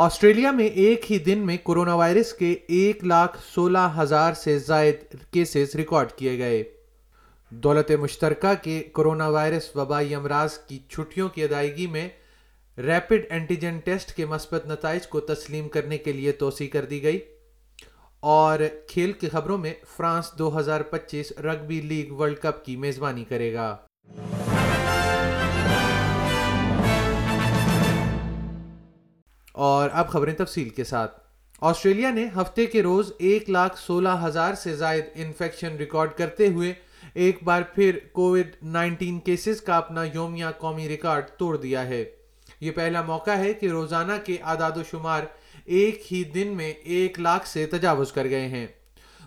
Australia میں ایک ہی دن میں کرونا وائرس کے ایک لاکھ سولہ ہزار سے زائد کیسز ریکارڈ کیے گئے۔ دولت مشترکہ کے کرونا وائرس وبائی امراض کی چھٹیوں کی ادائیگی میں ریپڈ اینٹیجن ٹیسٹ کے مثبت نتائج کو تسلیم کرنے کے لیے توسیع کر دی گئی۔ اور کھیل کی خبروں میں فرانس دو ہزار پچیس رگبی لیگ ورلڈ کپ کی میزبانی کرے گا۔ اور اب خبریں تفصیل کے ساتھ۔ آسٹریلیا نے ہفتے کے روز ایک لاکھ سولہ ہزار سے زائد انفیکشن ریکارڈ کرتے ہوئے ایک بار پھر کووڈ نائنٹین کیسز کا اپنا یومیہ قومی ریکارڈ توڑ دیا ہے۔ یہ پہلا موقع ہے کہ روزانہ کے اعداد و شمار ایک ہی دن میں ایک لاکھ سے تجاوز کر گئے ہیں۔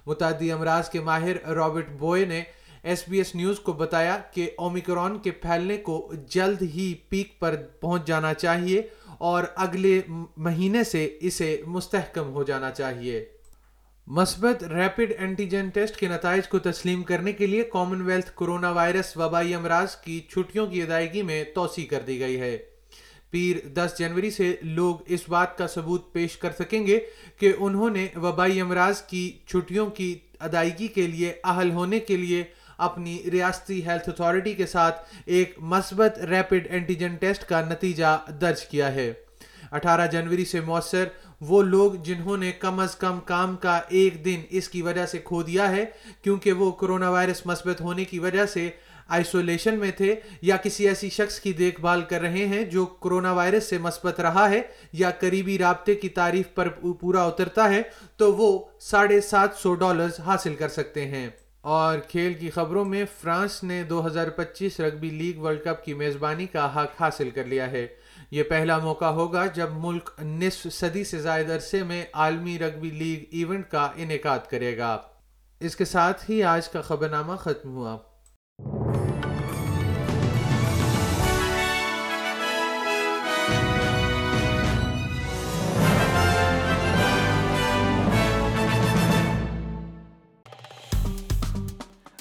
متعدی امراض کے ماہر رابرٹ بوئے نے ایس بی ایس نیوز کو بتایا کہ اومیکرون کے پھیلنے کو جلد ہی پیک پر پہنچ جانا چاہیے اور اگلے مہینے سے اسے مستحکم ہو جانا چاہیے۔ مثبت ریپڈ اینٹیجن ٹیسٹ کے نتائج کو تسلیم کرنے کے لیے کامن ویلتھ کرونا وائرس وبائی امراض کی چھٹیوں کی ادائیگی میں توسیع کر دی گئی ہے۔ پیر دس جنوری سے لوگ اس بات کا ثبوت پیش کر سکیں گے کہ انہوں نے وبائی امراض کی چھٹیوں کی ادائیگی کے لیے اہل ہونے کے لیے اپنی ریاستی ہیلتھ اتھارٹی کے ساتھ ایک مثبت ریپڈ اینٹیجن ٹیسٹ کا نتیجہ درج کیا ہے۔ اٹھارہ جنوری سے مؤثر وہ لوگ جنہوں نے کم از کم کام کا ایک دن اس کی وجہ سے کھو دیا ہے، کیونکہ وہ کرونا وائرس مثبت ہونے کی وجہ سے آئسولیشن میں تھے یا کسی ایسی شخص کی دیکھ بھال کر رہے ہیں جو کرونا وائرس سے مثبت رہا ہے یا قریبی رابطے کی تعریف پر پورا اترتا ہے، تو وہ ساڑھے سات سو ڈالرز حاصل کر سکتے ہیں۔ اور کھیل کی خبروں میں فرانس نے دو ہزار پچیس رگبی لیگ ورلڈ کپ کی میزبانی کا حق حاصل کر لیا ہے۔ یہ پہلا موقع ہوگا جب ملک نصف صدی سے زائد عرصے میں عالمی رگبی لیگ ایونٹ کا انعقاد کرے گا۔ اس کے ساتھ ہی آج کا خبر نامہ ختم ہوا۔